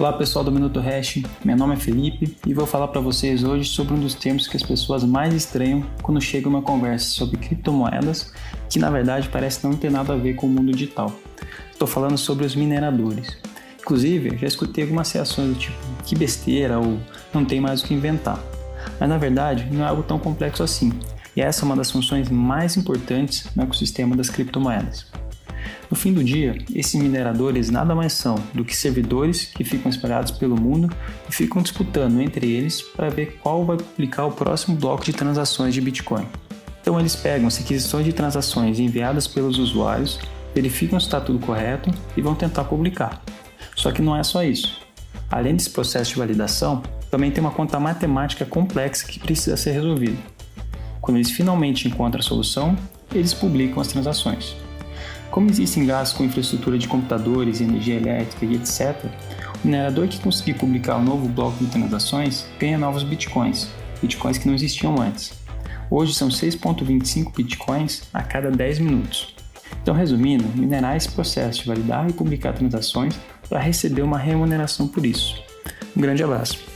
Olá pessoal do Minuto Hash, meu nome é Felipe e vou falar para vocês hoje sobre um dos termos que as pessoas mais estranham quando chega uma conversa sobre criptomoedas, que na verdade parece não ter nada a ver com o mundo digital. Estou falando sobre os mineradores. Inclusive, já escutei algumas reações do tipo que besteira ou não tem mais o que inventar. Mas na verdade, não é algo tão complexo assim. E essa é uma das funções mais importantes no ecossistema das criptomoedas. No fim do dia, esses mineradores nada mais são do que servidores que ficam espalhados pelo mundo e ficam disputando entre eles para ver qual vai publicar o próximo bloco de transações de Bitcoin. Então eles pegam as requisições de transações enviadas pelos usuários, verificam se está tudo correto e vão tentar publicar. Só que não é só isso. Além desse processo de validação, também tem uma conta matemática complexa que precisa ser resolvida. Quando eles finalmente encontram a solução, eles publicam as transações. Como existem gastos com infraestrutura de computadores, energia elétrica e etc., o minerador que conseguir publicar um novo bloco de transações ganha novos bitcoins, bitcoins que não existiam antes. Hoje são 6,25 bitcoins a cada 10 minutos. Então, resumindo, minerar esse processo de validar e publicar transações para receber uma remuneração por isso. Um grande abraço.